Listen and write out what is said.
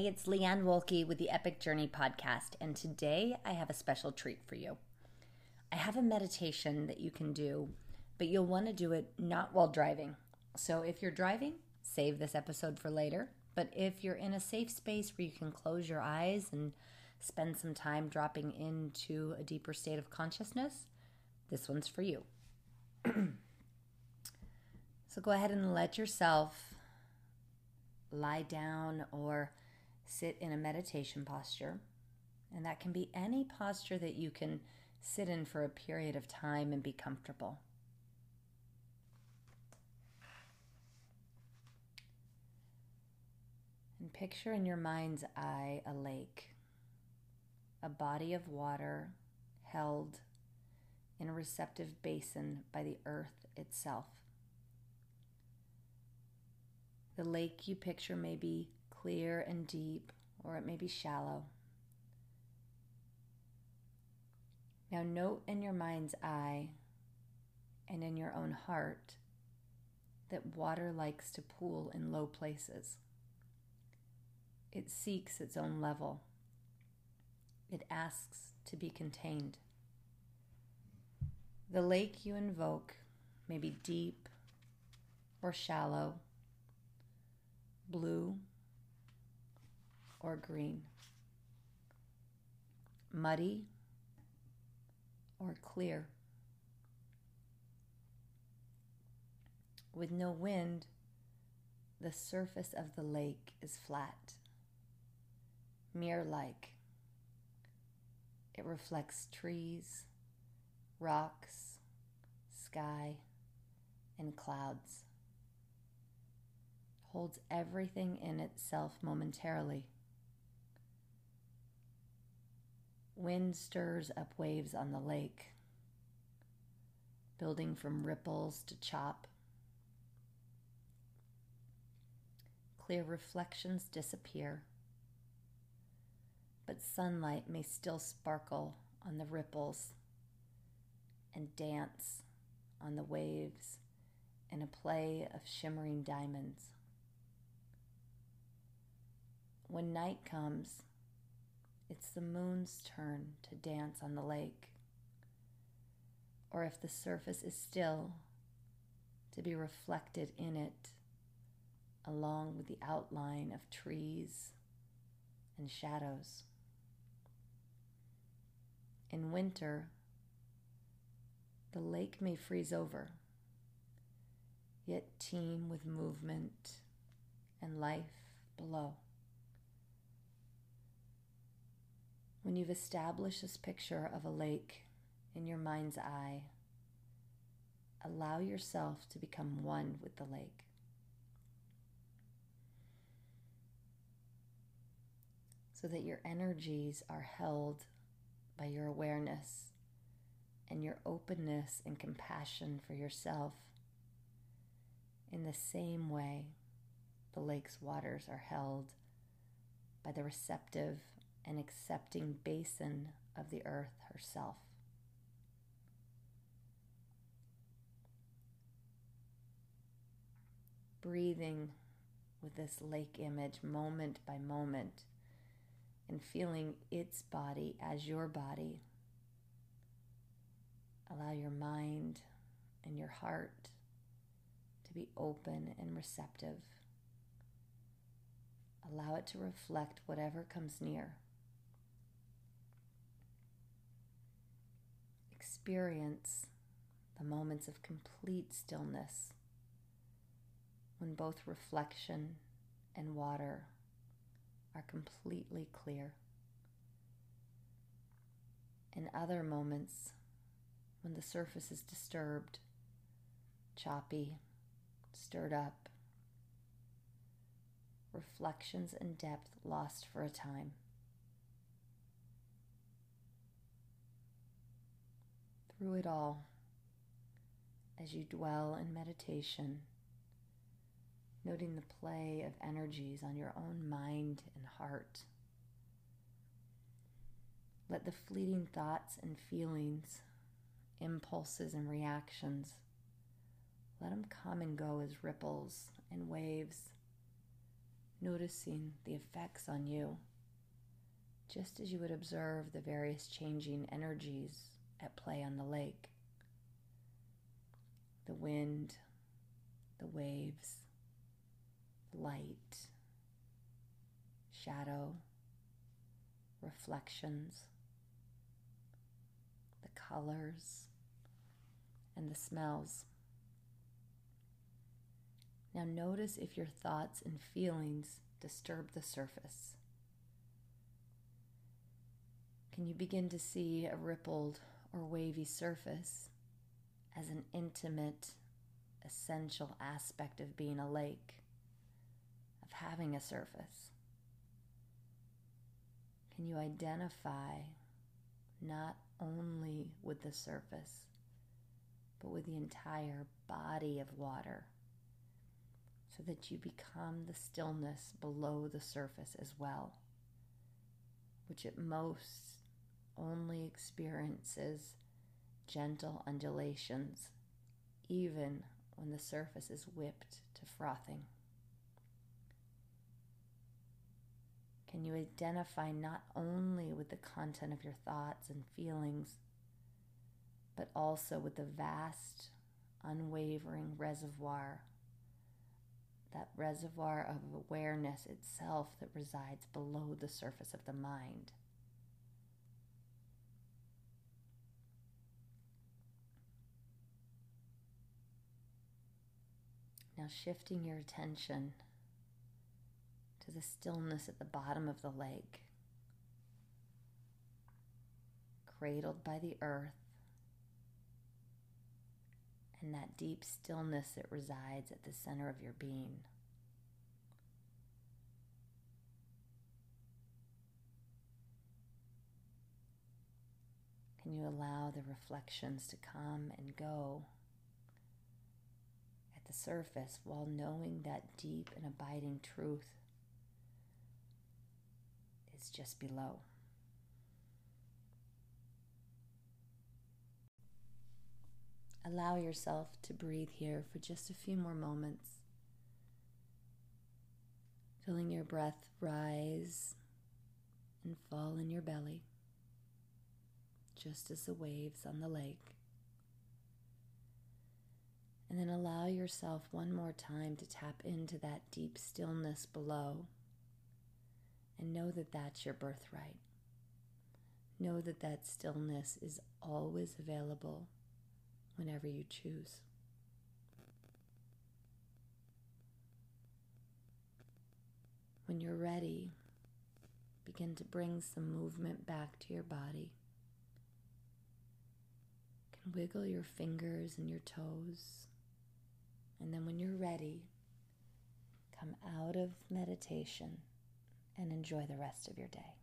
Hey, it's Leanne Wolke with the Epic Journey podcast, and today I have a special treat for you. I have a meditation that you can do, but you'll want to do it not while driving. So if you're driving, save this episode for later. But if you're in a safe space where you can close your eyes and spend some time dropping into a deeper state of consciousness, this one's for you. so go ahead and let yourself lie down or sit in a meditation posture. And that can be any posture that you can sit in for a period of time and be comfortable. And picture in your mind's eye a lake, a body of water held in a receptive basin by the earth itself. The lake you picture may be clear and deep, or it may be shallow. Now, note in your mind's eye and in your own heart that water likes to pool in low places. It seeks its own level. It asks to be contained. The lake you invoke may be deep or shallow, blue or green, muddy or clear. With no wind, the surface of the lake is flat, mirror like. It reflects trees, rocks, sky, and clouds. Holds everything in itself momentarily. Wind stirs up waves on the lake, building from ripples to chop. Clear reflections disappear, but sunlight may still sparkle on the ripples and dance on the waves in a play of shimmering diamonds. When night comes, it's the moon's turn to dance on the lake. Or if the surface is still, to be reflected in it, along with the outline of trees and shadows. In winter, the lake may freeze over, yet teem with movement and life below. When you've established this picture of a lake in your mind's eye, allow yourself to become one with the lake. So that your energies are held by your awareness and your openness and compassion for yourself in the same way the lake's waters are held by the receptive and accepting basin of the earth herself. Breathing with this lake image moment by moment and feeling its body as your body. Allow your mind and your heart to be open and receptive. Allow it to reflect whatever comes near. Experience the moments of complete stillness when both reflection and water are completely clear. And other moments when the surface is disturbed, choppy, stirred up, reflections and depth lost for a time. Through it all as you dwell in meditation, noting the play of energies on your own mind and heart. Let the fleeting thoughts and feelings, impulses and reactions, let them come and go as ripples and waves, noticing the effects on you, just as you would observe the various changing energies at play on the lake the wind, the waves, light, shadow, reflections, the colors, and the smells. Now, notice if your thoughts and feelings disturb the surface. Can you begin to see a rippled or wavy surface as an intimate, essential aspect of being a lake, of having a surface? Can you identify not only with the surface, but with the entire body of water? so that you become the stillness below the surface as well, which at most only experiences gentle undulations, even when the surface is whipped to frothing. Can you identify not only with the content of your thoughts and feelings, but also with the vast, unwavering reservoir that reservoir of awareness itself that resides below the surface of the mind. Now, shifting your attention to the stillness at the bottom of the lake, cradled by the earth, and that deep stillness that resides at the center of your being. Can you allow the reflections to come and go the surface while knowing that deep and abiding truth is just below? Allow yourself to breathe here for just a few more moments. Feeling your breath rise and fall in your belly, just as the waves on the lake. And then allow yourself one more time to tap into that deep stillness below and know that that's your birthright. Know that that stillness is always available whenever you choose. When you're ready, begin to bring some movement back to your body. You can wiggle your fingers and your toes. And then when you're ready, come out of meditation and enjoy the rest of your day.